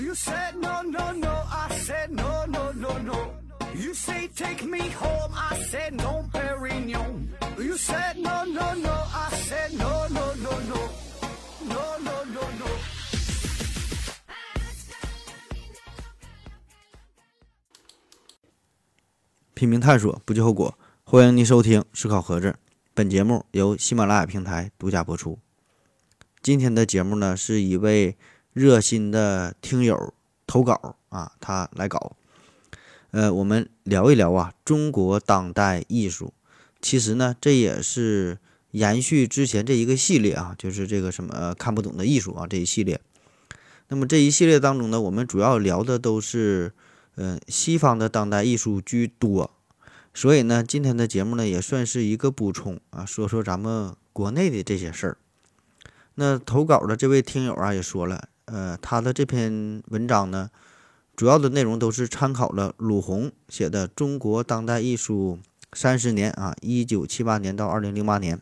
You said no, no, no. I said no, no, no, no. You say take me home. I said no, Perignon. You said no, no, no. I said no, no, no, no. No, no, no, no. 拼命探索，不计后果。欢迎您收听《思考盒子》，本节目由喜马拉雅平台独家播出。今天的节目呢，是一位热心的听友投稿啊，他来搞。呃，我们聊一聊啊，中国当代艺术。其实呢，这也是延续之前这一个系列啊，就是这个什么看不懂的艺术啊这一系列。那么这一系列当中呢，我们主要聊的都是。嗯，西方的当代艺术居多，所以呢，今天的节目呢也算是一个补充啊，说说咱们国内的这些事儿。那投稿的这位听友啊也说了，呃，他的这篇文章呢，主要的内容都是参考了鲁红写的《中国当代艺术三十年》啊，一九七八年到二零零八年。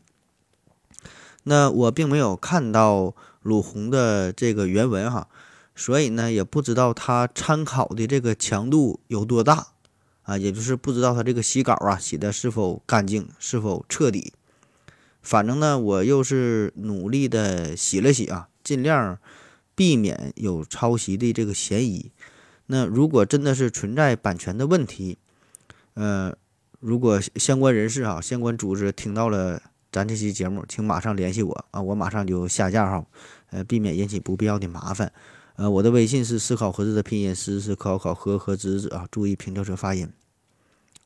那我并没有看到鲁红的这个原文哈。所以呢，也不知道他参考的这个强度有多大啊，也就是不知道他这个洗稿啊洗的是否干净，是否彻底。反正呢，我又是努力的洗了洗啊，尽量避免有抄袭的这个嫌疑。那如果真的是存在版权的问题，呃，如果相关人士啊、相关组织听到了咱这期节目，请马上联系我啊，我马上就下架哈，呃，避免引起不必要的麻烦。呃，我的微信是思考盒子的拼音，思思考考和和子子啊，注意平翘舌发音。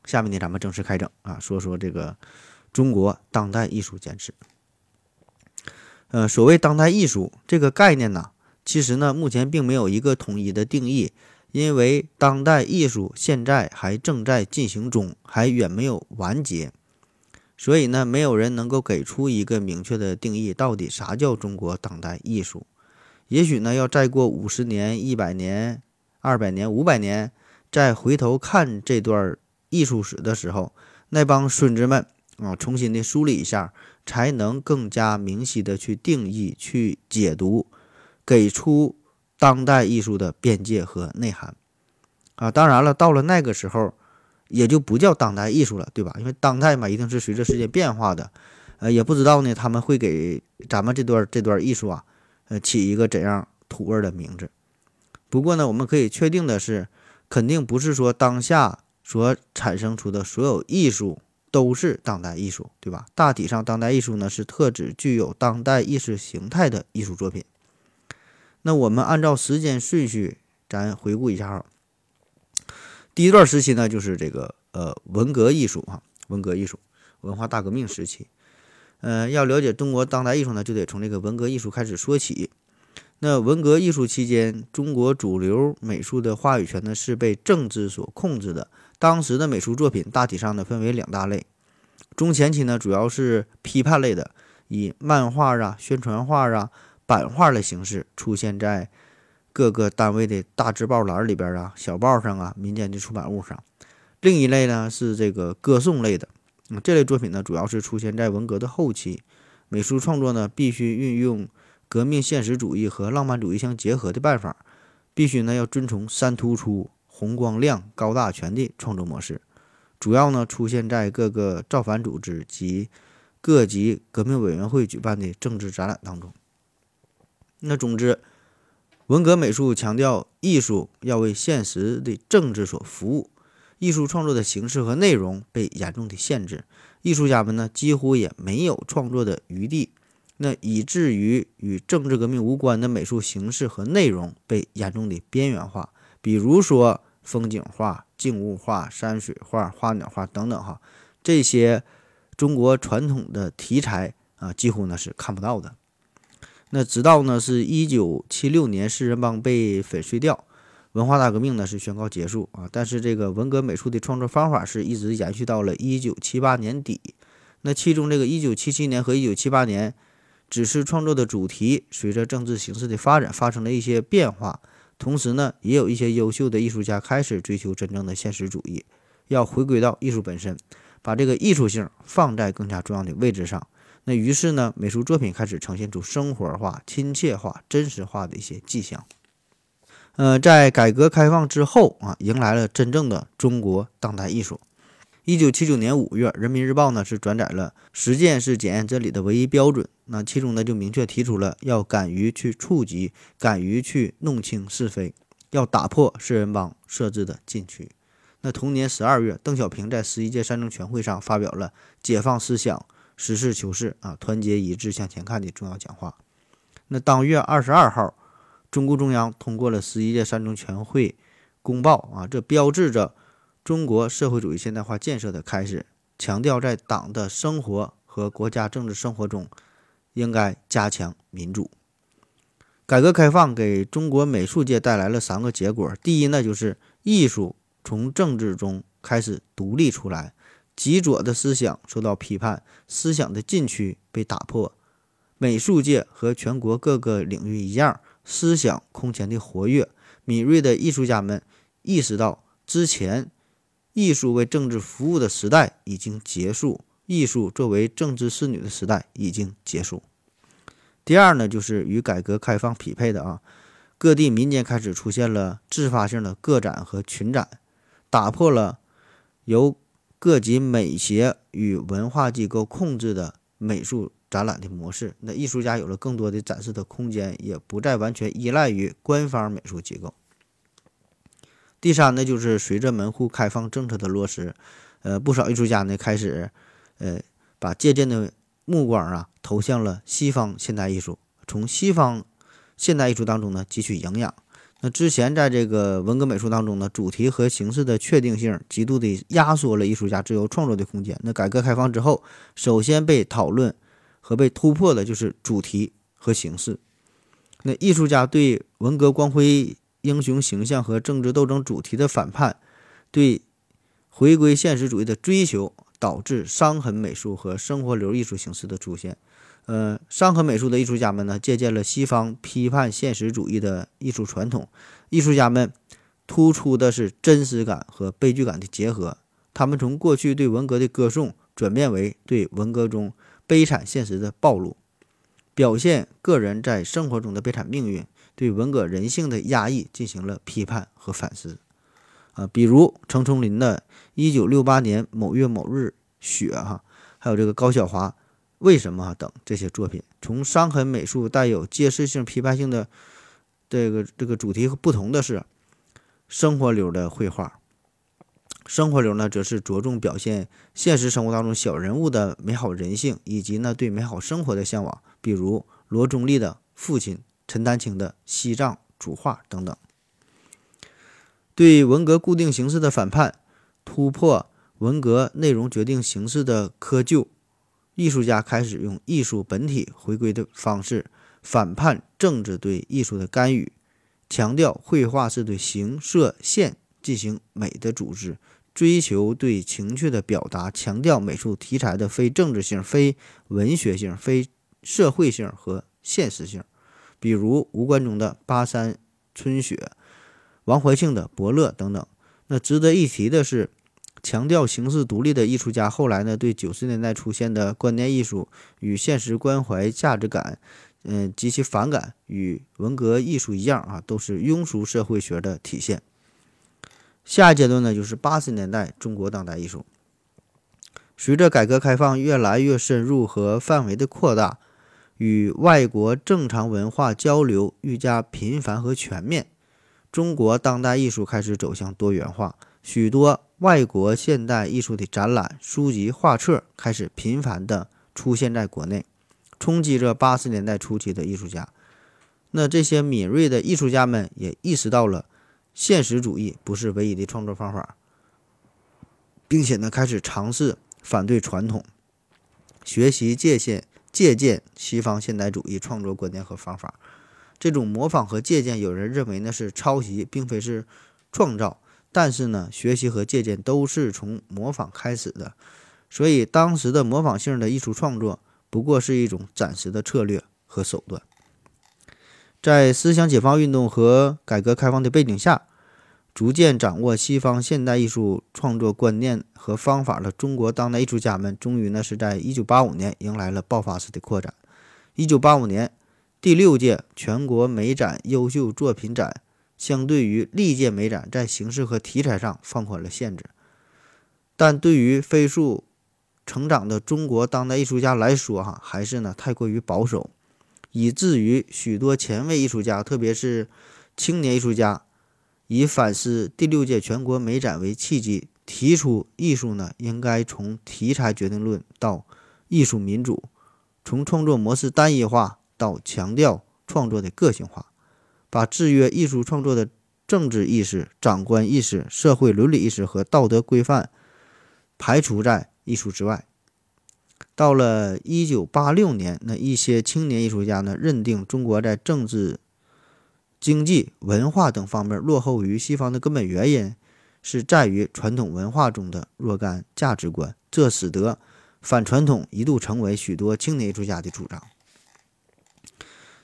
下面呢，咱们正式开整啊，说说这个中国当代艺术简史。呃，所谓当代艺术这个概念呢，其实呢，目前并没有一个统一的定义，因为当代艺术现在还正在进行中，还远没有完结，所以呢，没有人能够给出一个明确的定义，到底啥叫中国当代艺术。也许呢，要再过五十年、一百年、二百年、五百年，再回头看这段艺术史的时候，那帮孙子们啊，重新的梳理一下，才能更加明晰的去定义、去解读，给出当代艺术的边界和内涵啊。当然了，到了那个时候，也就不叫当代艺术了，对吧？因为当代嘛，一定是随着时间变化的。呃，也不知道呢，他们会给咱们这段这段艺术啊。呃，起一个怎样土味的名字？不过呢，我们可以确定的是，肯定不是说当下所产生出的所有艺术都是当代艺术，对吧？大体上，当代艺术呢是特指具有当代意识形态的艺术作品。那我们按照时间顺序，咱回顾一下哈。第一段时期呢，就是这个呃文革艺术哈，文革艺术，文化大革命时期。呃，要了解中国当代艺术呢，就得从这个文革艺术开始说起。那文革艺术期间，中国主流美术的话语权呢是被政治所控制的。当时的美术作品大体上呢分为两大类。中前期呢主要是批判类的，以漫画啊、宣传画啊、版画的形式出现在各个单位的大字报栏里边啊、小报上啊、民间的出版物上。另一类呢是这个歌颂类的。嗯这类作品呢，主要是出现在文革的后期。美术创作呢，必须运用革命现实主义和浪漫主义相结合的办法，必须呢要遵从“三突出、红光亮、高大全”的创作模式。主要呢出现在各个造反组织及各级革命委员会举办的政治展览当中。那总之，文革美术强调艺术要为现实的政治所服务。艺术创作的形式和内容被严重的限制，艺术家们呢几乎也没有创作的余地，那以至于与政治革命无关的美术形式和内容被严重的边缘化，比如说风景画、静物画、山水画、花鸟画等等哈，这些中国传统的题材啊，几乎呢是看不到的。那直到呢是一九七六年，四人帮被粉碎掉。文化大革命呢是宣告结束啊，但是这个文革美术的创作方法是一直延续到了一九七八年底。那其中这个一九七七年和一九七八年，只是创作的主题随着政治形势的发展发生了一些变化。同时呢，也有一些优秀的艺术家开始追求真正的现实主义，要回归到艺术本身，把这个艺术性放在更加重要的位置上。那于是呢，美术作品开始呈现出生活化、亲切化、真实化的一些迹象。呃，在改革开放之后啊，迎来了真正的中国当代艺术。一九七九年五月，《人民日报》呢是转载了“实践是检验真理的唯一标准”。那其中呢就明确提出了要敢于去触及，敢于去弄清是非，要打破四人帮设置的禁区。那同年十二月，邓小平在十一届三中全会上发表了“解放思想，实事求是啊，团结一致向前看”的重要讲话。那当月二十二号，中共中央通过了十一届三中全会公报啊，这标志着中国社会主义现代化建设的开始，强调在党的生活和国家政治生活中应该加强民主。改革开放给中国美术界带来了三个结果：第一呢，就是艺术。从政治中开始独立出来，极左的思想受到批判，思想的禁区被打破。美术界和全国各个领域一样，思想空前的活跃。敏锐的艺术家们意识到，之前艺术为政治服务的时代已经结束，艺术作为政治侍女的时代已经结束。第二呢，就是与改革开放匹配的啊，各地民间开始出现了自发性的个展和群展。打破了由各级美协与文化机构控制的美术展览的模式，那艺术家有了更多的展示的空间，也不再完全依赖于官方美术机构。第三呢，就是随着门户开放政策的落实，呃，不少艺术家呢开始，呃，把借鉴的目光啊投向了西方现代艺术，从西方现代艺术当中呢汲取营养。那之前在这个文革美术当中呢，主题和形式的确定性极度的压缩了艺术家自由创作的空间。那改革开放之后，首先被讨论和被突破的就是主题和形式。那艺术家对文革光辉英雄形象和政治斗争主题的反叛，对回归现实主义的追求，导致伤痕美术和生活流艺术形式的出现。呃，伤痕美术的艺术家们呢，借鉴了西方批判现实主义的艺术传统。艺术家们突出的是真实感和悲剧感的结合。他们从过去对文革的歌颂，转变为对文革中悲惨现实的暴露，表现个人在生活中的悲惨命运，对文革人性的压抑进行了批判和反思。啊，比如程崇林的《一九六八年某月某日雪》哈，还有这个高晓华。为什么等这些作品，从伤痕美术带有揭示性、批判性的这个这个主题不同的是，生活流的绘画。生活流呢，则是着重表现现实生活当中小人物的美好人性，以及呢对美好生活的向往。比如罗中立的父亲、陈丹青的西藏主画等等。对文革固定形式的反叛，突破文革内容决定形式的窠臼。艺术家开始用艺术本体回归的方式反叛政治对艺术的干预，强调绘画是对形色线进行美的组织，追求对情绪的表达，强调美术题材的非政治性、非文学性、非社会性和现实性。比如吴冠中的《巴山春雪》，王怀庆的《伯乐》等等。那值得一提的是。强调形式独立的艺术家，后来呢，对九十年代出现的观念艺术与现实关怀价值感，嗯，极其反感，与文革艺术一样啊，都是庸俗社会学的体现。下一阶段呢，就是八十年代中国当代艺术。随着改革开放越来越深入和范围的扩大，与外国正常文化交流愈加频繁和全面，中国当代艺术开始走向多元化，许多。外国现代艺术的展览、书籍、画册开始频繁地出现在国内，冲击着八十年代初期的艺术家。那这些敏锐的艺术家们也意识到了现实主义不是唯一的创作方法，并且呢，开始尝试反对传统，学习借鉴借鉴西方现代主义创作观念和方法。这种模仿和借鉴，有人认为呢是抄袭，并非是创造。但是呢，学习和借鉴都是从模仿开始的，所以当时的模仿性的艺术创作不过是一种暂时的策略和手段。在思想解放运动和改革开放的背景下，逐渐掌握西方现代艺术创作观念和方法的中国当代艺术家们，终于呢是在1985年迎来了爆发式的扩展。1985年，第六届全国美展优秀作品展。相对于历届美展，在形式和题材上放宽了限制，但对于飞速成长的中国当代艺术家来说，哈，还是呢太过于保守，以至于许多前卫艺术家，特别是青年艺术家，以反思第六届全国美展为契机，提出艺术呢应该从题材决定论到艺术民主，从创作模式单一化到强调创作的个性化。把制约艺术创作的政治意识、长官意识、社会伦理意识和道德规范排除在艺术之外。到了一九八六年，那一些青年艺术家呢，认定中国在政治、经济、文化等方面落后于西方的根本原因是在于传统文化中的若干价值观，这使得反传统一度成为许多青年艺术家的主张。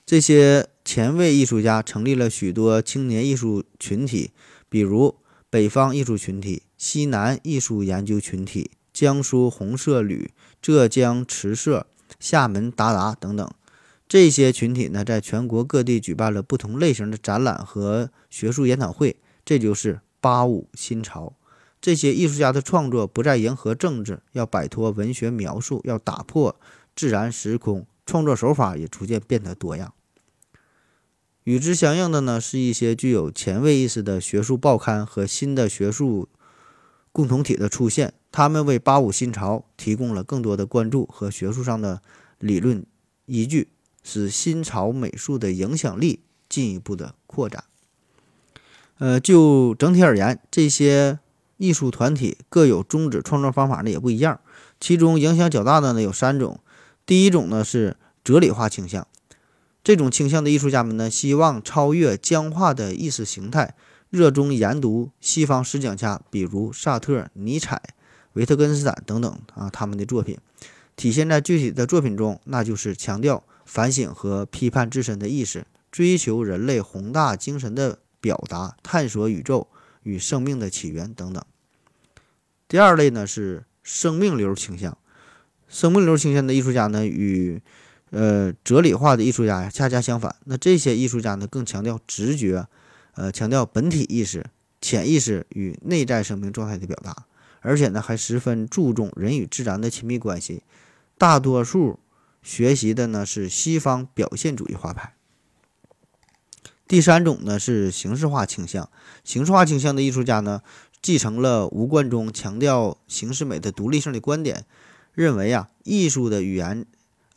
这些前卫艺术家成立了许多青年艺术群体，比如北方艺术群体、西南艺术研究群体、江苏红色旅、浙江池社、厦门达达等等。这些群体呢，在全国各地举办了不同类型的展览和学术研讨会，这就是八五新潮。这些艺术家的创作不再迎合政治，要摆脱文学描述，要打破自然时空，创作手法也逐渐变得多样。与之相应的呢，是一些具有前卫意识的学术报刊和新的学术共同体的出现，他们为八五新潮提供了更多的关注和学术上的理论依据，使新潮美术的影响力进一步的扩展。呃，就整体而言，这些艺术团体各有宗旨，创作方法呢也不一样。其中影响较大的呢有三种，第一种呢是哲理化倾向。这种倾向的艺术家们呢，希望超越僵化的意识形态，热衷研读西方思想家，比如萨特、尼采、维特根斯坦等等啊，他们的作品体现在具体的作品中，那就是强调反省和批判自身的意识，追求人类宏大精神的表达，探索宇宙与生命的起源等等。第二类呢是生命流倾向，生命流倾向的艺术家呢与。呃，哲理化的艺术家呀，恰恰相反。那这些艺术家呢，更强调直觉，呃，强调本体意识、潜意识与内在生命状态的表达，而且呢，还十分注重人与自然的亲密关系。大多数学习的呢是西方表现主义画派。第三种呢是形式化倾向，形式化倾向的艺术家呢，继承了吴冠中强调形式美的独立性的观点，认为啊，艺术的语言。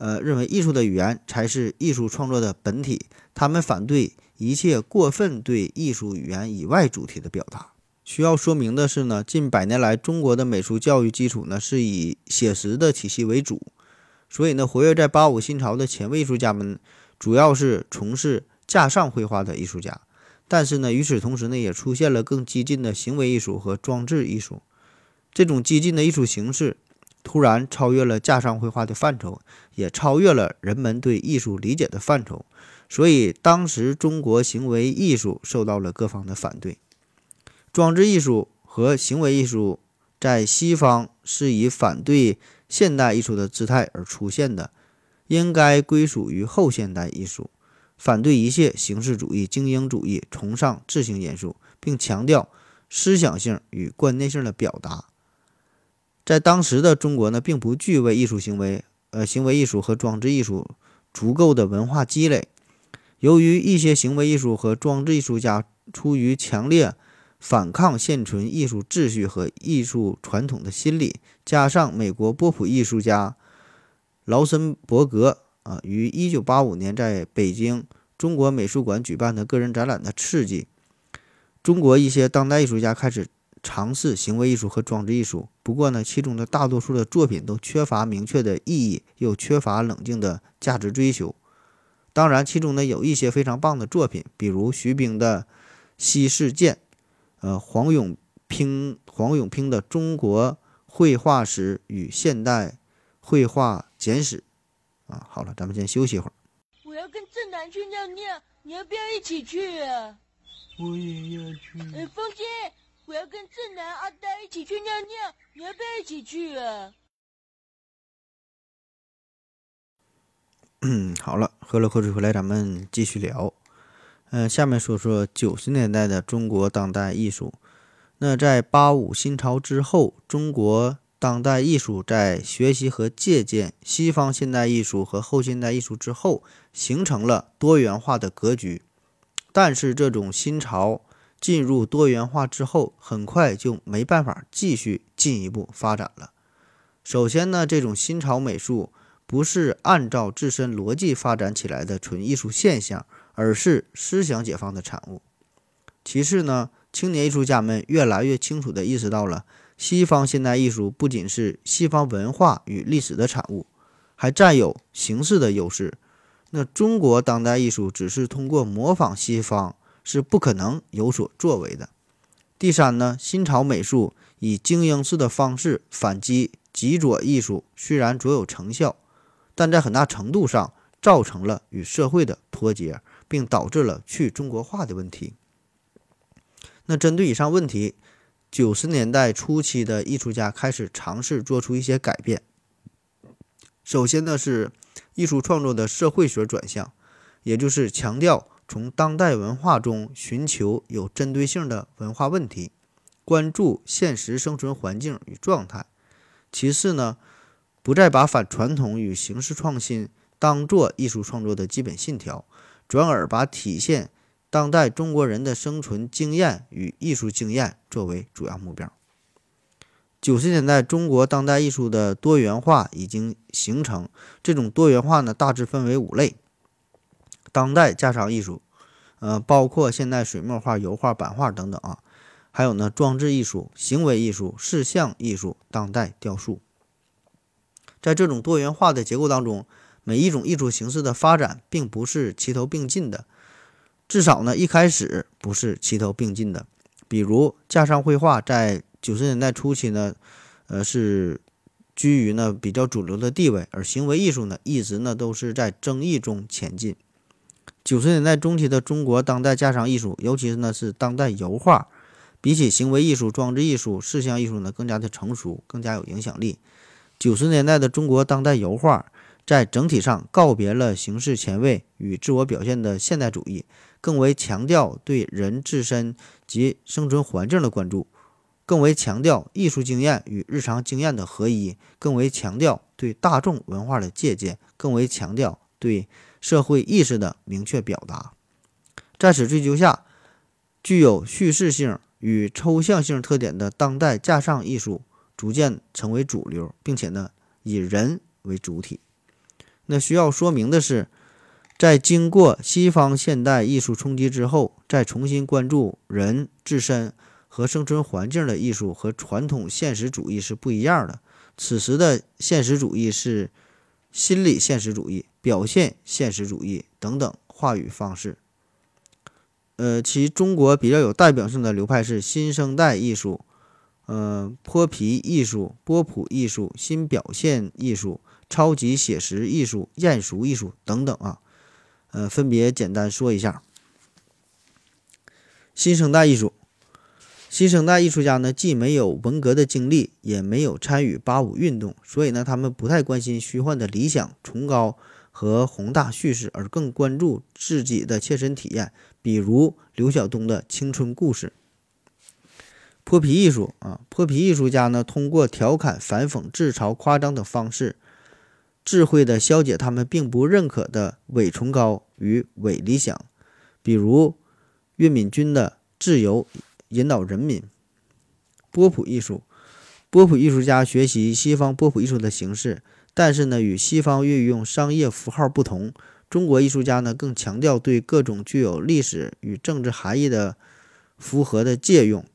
呃，认为艺术的语言才是艺术创作的本体。他们反对一切过分对艺术语言以外主题的表达。需要说明的是呢，近百年来中国的美术教育基础呢是以写实的体系为主，所以呢，活跃在八五新潮的前卫艺术家们主要是从事架上绘画的艺术家。但是呢，与此同时呢，也出现了更激进的行为艺术和装置艺术。这种激进的艺术形式。突然超越了架上绘画的范畴，也超越了人们对艺术理解的范畴，所以当时中国行为艺术受到了各方的反对。装置艺术和行为艺术在西方是以反对现代艺术的姿态而出现的，应该归属于后现代艺术，反对一切形式主义、精英主义，崇尚智性严肃，并强调思想性与观念性的表达。在当时的中国呢，并不具备艺术行为、呃行为艺术和装置艺术足够的文化积累。由于一些行为艺术和装置艺术家出于强烈反抗现存艺术秩序和艺术传统的心理，加上美国波普艺术家劳森伯格啊于1985年在北京中国美术馆举办的个人展览的刺激，中国一些当代艺术家开始。尝试行为艺术和装置艺术，不过呢，其中的大多数的作品都缺乏明确的意义，又缺乏冷静的价值追求。当然，其中呢有一些非常棒的作品，比如徐冰的《西式剑》，呃，黄永平黄永平的《中国绘画史与现代绘画简史》。啊，好了，咱们先休息一会儿。我要跟正南去尿尿，你要不要一起去啊？我也要去。哎，风姐。我要跟正南、阿呆一起去尿尿，你要不要一起去啊？嗯，好了，喝了口水回来，咱们继续聊。嗯，下面说说九十年代的中国当代艺术。那在八五新潮之后，中国当代艺术在学习和借鉴西方现代艺术和后现代艺术之后，形成了多元化的格局。但是，这种新潮进入多元化之后，很快就没办法继续进一步发展了。首先呢，这种新潮美术不是按照自身逻辑发展起来的纯艺术现象，而是思想解放的产物。其次呢，青年艺术家们越来越清楚地意识到了，西方现代艺术不仅是西方文化与历史的产物，还占有形式的优势。那中国当代艺术只是通过模仿西方，是不可能有所作为的。第三呢，新潮美术以精英式的方式反击极左艺术，虽然卓有成效，但在很大程度上造成了与社会的脱节，并导致了去中国化的问题。那针对以上问题，九十年代初期的艺术家开始尝试做出一些改变。首先呢是艺术创作的社会学转向，也就是强调从当代文化中寻求有针对性的文化问题，关注现实生存环境与状态。其次呢，不再把反传统与形式创新当做艺术创作的基本信条，转而把体现。当代中国人的生存经验与艺术经验作为主要目标。九十年代中国当代艺术的多元化已经形成，这种多元化呢大致分为五类：当代架上艺术，呃，包括现代水墨画、油画、版画等等啊，还有呢装置艺术、行为艺术、视像艺术、当代雕塑。在这种多元化的结构当中，每一种艺术形式的发展并不是齐头并进的。至少呢，一开始不是齐头并进的。比如架上绘画在九十年代初期呢，呃，是居于呢比较主流的地位，而行为艺术呢一直呢都是在争议中前进。九十年代中期的中国当代架上艺术，尤其是呢是当代油画，比起行为艺术、装置艺术、视像艺术呢更加的成熟，更加有影响力。九十年代的中国当代油画，在整体上告别了形式前卫与自我表现的现代主义。更为强调对人自身及生存环境的关注，更为强调艺术经验与日常经验的合一，更为强调对大众文化的借鉴，更为强调对社会意识的明确表达。在此追求下，具有叙事性与抽象性特点的当代架上艺术逐渐成为主流，并且呢以人为主体。那需要说明的是。在经过西方现代艺术冲击之后，再重新关注人自身和生存环境的艺术和传统现实主义是不一样的。此时的现实主义是心理现实主义、表现现实主义等等话语方式。呃，其中国比较有代表性的流派是新生代艺术、呃泼皮艺术、波普艺术、新表现艺术、超级写实艺术、艳俗艺术等等啊。呃，分别简单说一下。新生代艺术，新生代艺术家呢，既没有文革的经历，也没有参与八五运动，所以呢，他们不太关心虚幻的理想、崇高和宏大叙事，而更关注自己的切身体验，比如刘晓东的青春故事。泼皮艺术啊，泼皮艺术家呢，通过调侃、反讽、自嘲、夸张等方式。智慧的消解他们并不认可的伪崇高与伪理想，比如岳敏君的自由引导人民。波普艺术，波普艺术家学习西方波普艺术的形式，但是呢，与西方运用商业符号不同，中国艺术家呢更强调对各种具有历史与政治含义的符合的借用，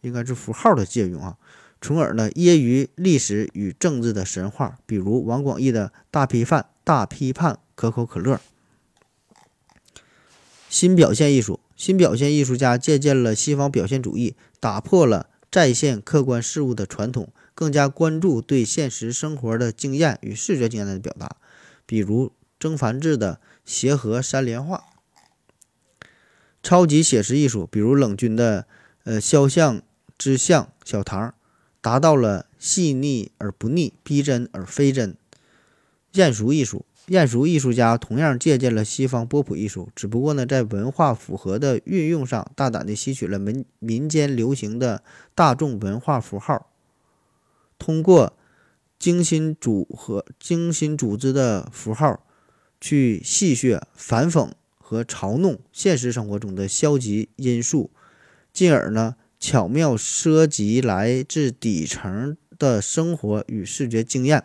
应该是符号的借用啊。从而呢，揶揄历史与政治的神话，比如王广义的大批判、大批判可口可乐。新表现艺术，新表现艺术家借鉴了西方表现主义，打破了再现客观事物的传统，更加关注对现实生活的经验与视觉经验的表达，比如曾梵志的协和三联画。超级写实艺术，比如冷军的呃肖像之像小唐。达到了细腻而不腻，逼真而非真。艳俗艺术，艳俗艺术家同样借鉴了西方波普艺术，只不过呢，在文化符合的运用上，大胆地吸取了民民间流行的大众文化符号，通过精心组合、精心组织的符号，去戏谑、反讽和嘲弄现实生活中的消极因素，进而呢，巧妙涉及来自底层的生活与视觉经验。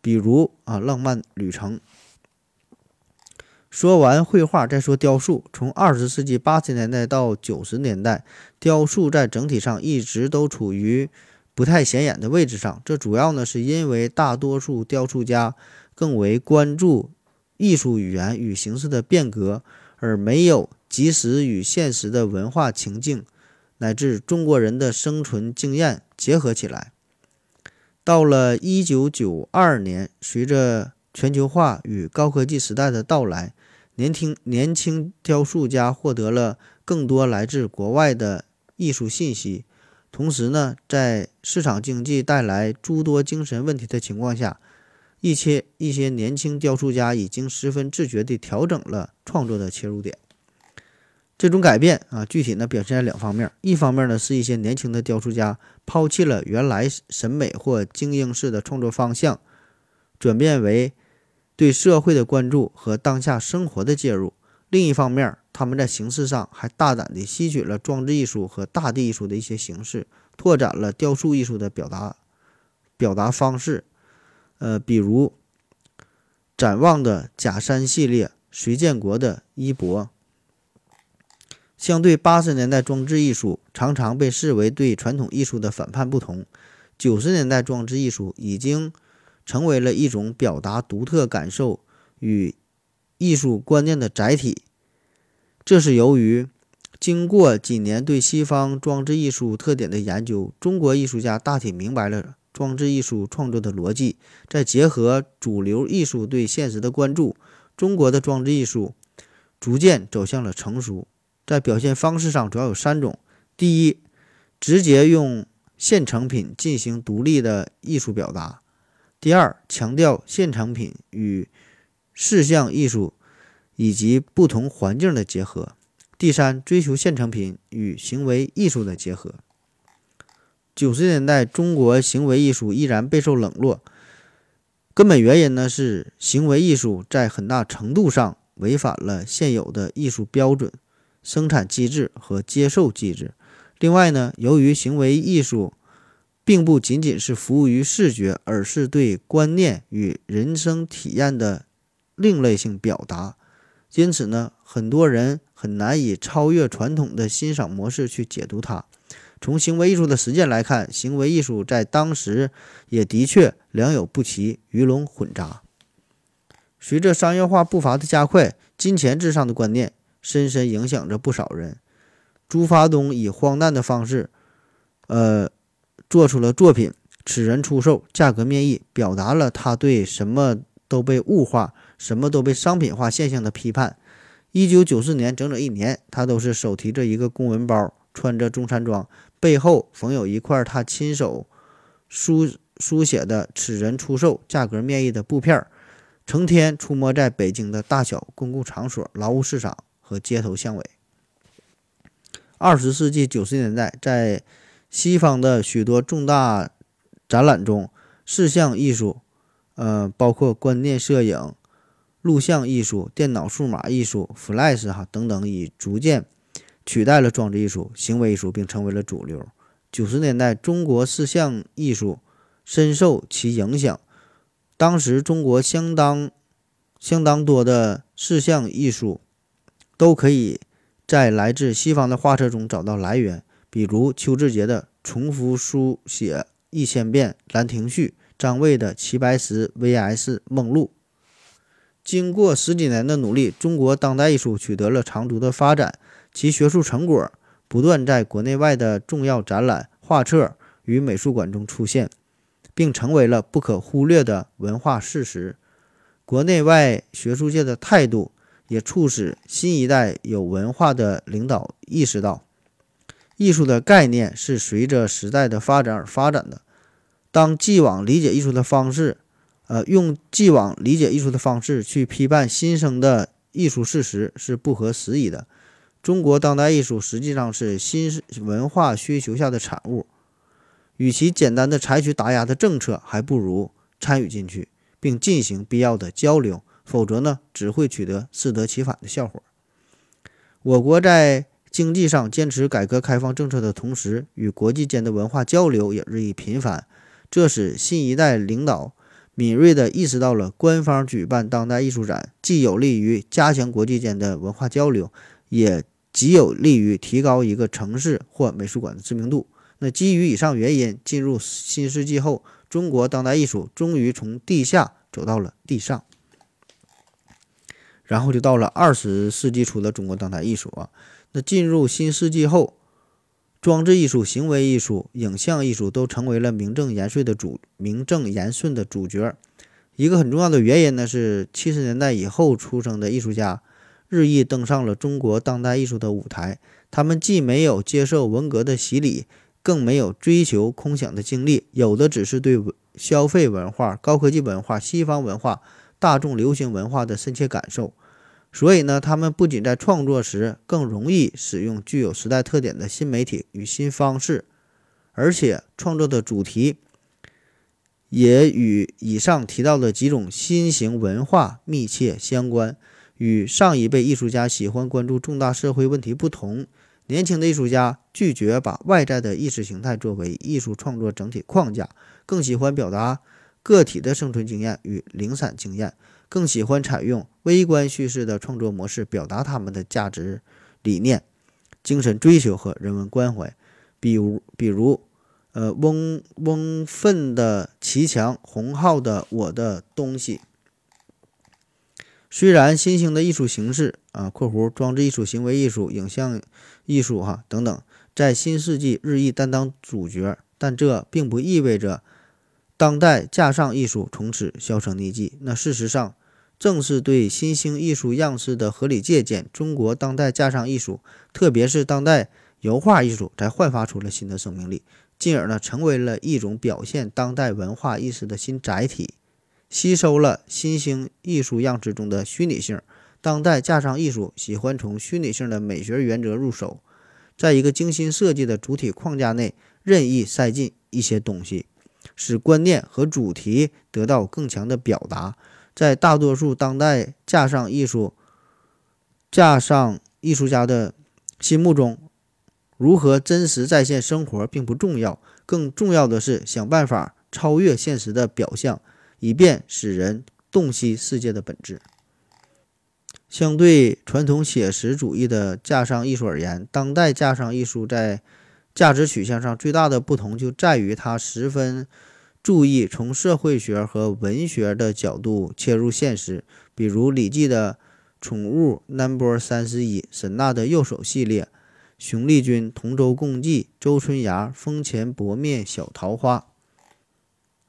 比如啊，浪漫旅程。说完绘画，再说雕塑。从二十世纪八十年代到九十年代，雕塑在整体上一直都处于不太显眼的位置上。这主要呢，是因为大多数雕塑家更为关注艺术语言与形式的变革，而没有及时与现实的文化情境乃至中国人的生存经验结合起来。到了一九九二年，随着全球化与高科技时代的到来，年轻年轻雕塑家获得了更多来自国外的艺术信息。同时呢，在市场经济带来诸多精神问题的情况下，一些一些年轻雕塑家已经十分自觉地调整了创作的切入点。这种改变啊，具体呢表现在两方面。一方面呢，是一些年轻的雕塑家抛弃了原来审美或精英式的创作方向，转变为对社会的关注和当下生活的介入。另一方面，他们在形式上还大胆地吸取了装置艺术和大地艺术的一些形式，拓展了雕塑艺术的表达表达方式。呃，比如展望的假山系列，隋建国的衣钵。相对八十年代装置艺术常常被视为对传统艺术的反叛不同，九十年代装置艺术已经成为了一种表达独特感受与艺术观念的载体。这是由于经过几年对西方装置艺术特点的研究，中国艺术家大体明白了装置艺术创作的逻辑，再结合主流艺术对现实的关注，中国的装置艺术逐渐走向了成熟。在表现方式上，主要有三种：第一，直接用现成品进行独立的艺术表达；第二，强调现成品与视像艺术以及不同环境的结合；第三，追求现成品与行为艺术的结合。九十年代，中国行为艺术依然备受冷落，根本原因呢是行为艺术在很大程度上违反了现有的艺术标准。生产机制和接受机制。另外呢，由于行为艺术并不仅仅是服务于视觉，而是对观念与人生体验的另类性表达，因此呢，很多人很难以超越传统的欣赏模式去解读它。从行为艺术的实践来看，行为艺术在当时也的确良莠不齐、鱼龙混杂。随着商业化步伐的加快，金钱至上的观念。深深影响着不少人。朱发东以荒诞的方式，呃，做出了作品《此人出售，价格面议》，表达了他对什么都被物化、什么都被商品化现象的批判。一九九四年整整一年，他都是手提着一个公文包，穿着中山装，背后缝有一块他亲手书书写的“此人出售，价格面议”的布片儿，成天出没在北京的大小公共场所、劳务市场。和街头巷尾。二十世纪九十年代，在西方的许多重大展览中，视像艺术，呃，包括观念摄影、录像艺术、电脑数码艺术、Flash 哈等等，已逐渐取代了装置艺术、行为艺术，并成为了主流。九十年代，中国视像艺术深受其影响。当时，中国相当相当多的视像艺术。都可以在来自西方的画册中找到来源，比如邱志杰的《重复书写一千遍《兰亭序》》，张卫的《齐白石 VS 梦露》。经过十几年的努力，中国当代艺术取得了长足的发展，其学术成果不断在国内外的重要展览、画册与美术馆中出现，并成为了不可忽略的文化事实。国内外学术界的态度。也促使新一代有文化的领导意识到，艺术的概念是随着时代的发展而发展的。当既往理解艺术的方式，呃，用既往理解艺术的方式去批判新生的艺术事实是不合时宜的。中国当代艺术实际上是新文化需求下的产物，与其简单的采取打压的政策，还不如参与进去，并进行必要的交流。否则呢，只会取得适得其反的效果。我国在经济上坚持改革开放政策的同时，与国际间的文化交流也日益频繁，这使新一代领导敏锐地意识到了官方举办当代艺术展，既有利于加强国际间的文化交流，也极有利于提高一个城市或美术馆的知名度。那基于以上原因，进入新世纪后，中国当代艺术终于从地下走到了地上。然后就到了二十世纪初的中国当代艺术啊，那进入新世纪后，装置艺术、行为艺术、影像艺术都成为了名正言顺的主名正言顺的主角。一个很重要的原因呢，是七十年代以后出生的艺术家日益登上了中国当代艺术的舞台。他们既没有接受文革的洗礼，更没有追求空想的经历，有的只是对消费文化、高科技文化、西方文化、大众流行文化的深切感受。所以呢，他们不仅在创作时更容易使用具有时代特点的新媒体与新方式，而且创作的主题也与以上提到的几种新型文化密切相关。与上一辈艺术家喜欢关注重大社会问题不同，年轻的艺术家拒绝把外在的意识形态作为艺术创作整体框架，更喜欢表达个体的生存经验与零散经验。更喜欢采用微观叙事的创作模式，表达他们的价值理念、精神追求和人文关怀。比如，比如，呃，翁翁奋的《骑墙》，洪浩的《我的东西》。虽然新兴的艺术形式啊（括弧装置艺术、行为艺术、影像艺术哈等等）在新世纪日益担当主角，但这并不意味着当代架上艺术从此销声匿迹。那事实上，正是对新兴艺术样式的合理借鉴，中国当代架上艺术，特别是当代油画艺术，才焕发出了新的生命力，进而呢，成为了一种表现当代文化意识的新载体，吸收了新兴艺术样式中的虚拟性。当代架上艺术喜欢从虚拟性的美学原则入手，在一个精心设计的主体框架内任意塞进一些东西，使观念和主题得到更强的表达。在大多数当代架上艺术、架上艺术家的心目中，如何真实再现生活并不重要，更重要的是想办法超越现实的表象，以便使人洞悉世界的本质。相对传统写实主义的架上艺术而言，当代架上艺术在价值取向上最大的不同就在于它十分。注意从社会学和文学的角度切入现实，比如《礼记》的《宠物 Number 三十一》，沈娜的右手系列，熊丽君《同舟共济》，周春芽《风前薄面小桃花》。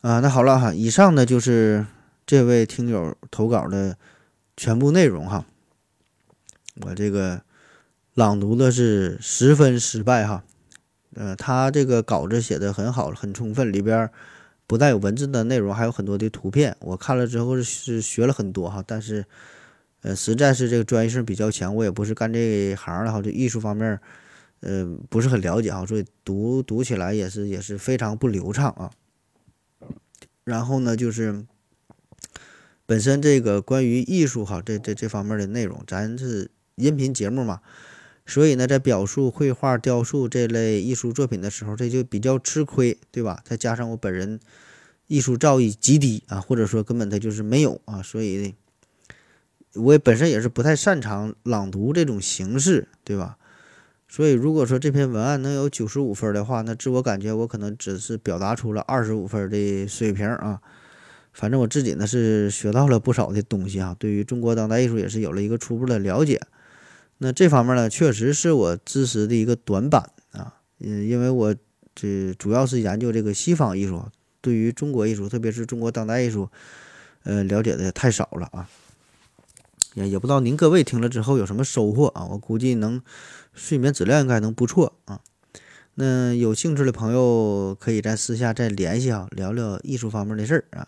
啊，那好了哈，以上呢就是这位听友投稿的全部内容哈。我这个朗读的是十分失败哈。呃，他这个稿子写的很好，很充分，里边。不带有文字的内容，还有很多的图片。我看了之后是学了很多哈，但是，呃，实在是这个专业性比较强，我也不是干这行的哈，就艺术方面，呃，不是很了解哈，所以读读起来也是也是非常不流畅啊。然后呢，就是本身这个关于艺术哈，这这这方面的内容，咱是音频节目嘛。所以呢，在表述绘画、雕塑这类艺术作品的时候，这就比较吃亏，对吧？再加上我本人艺术造诣极低啊，或者说根本他就是没有啊，所以呢我也本身也是不太擅长朗读这种形式，对吧？所以如果说这篇文案能有九十五分的话，那自我感觉我可能只是表达出了二十五分的水平啊。反正我自己呢是学到了不少的东西啊，对于中国当代艺术也是有了一个初步的了解。那这方面呢，确实是我知识的一个短板啊，嗯，因为我这主要是研究这个西方艺术，对于中国艺术，特别是中国当代艺术，呃，了解的太少了啊。也也不知道您各位听了之后有什么收获啊？我估计能睡眠质量应该能不错啊。那有兴趣的朋友可以在私下再联系啊，聊聊艺术方面的事儿啊。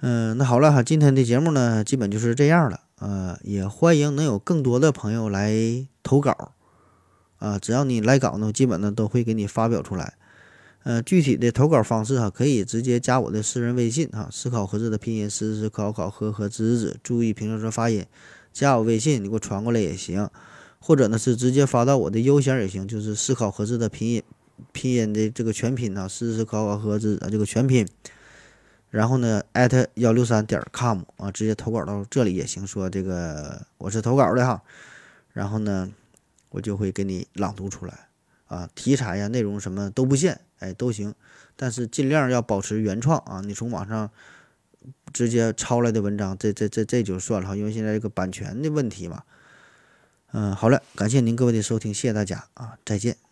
嗯，那好了哈，今天的节目呢，基本就是这样了。呃，也欢迎能有更多的朋友来投稿，啊，只要你来稿呢，基本呢都会给你发表出来。呃，具体的投稿方式哈，可以直接加我的私人微信哈，思考盒子的拼音思思考考和和子子，注意评论说发音。加我微信，你给我传过来也行，或者呢是直接发到我的邮箱也行，就是思考盒子的拼音拼音的这个全拼啊，思思考考和子子这个全拼。然后呢，艾特幺六三点 com 啊，直接投稿到这里也行。说这个我是投稿的哈，然后呢，我就会给你朗读出来啊，题材呀、内容什么都不限，哎，都行，但是尽量要保持原创啊。你从网上直接抄来的文章，这这这这就算了哈，因为现在这个版权的问题嘛。嗯，好了，感谢您各位的收听，谢谢大家啊，再见。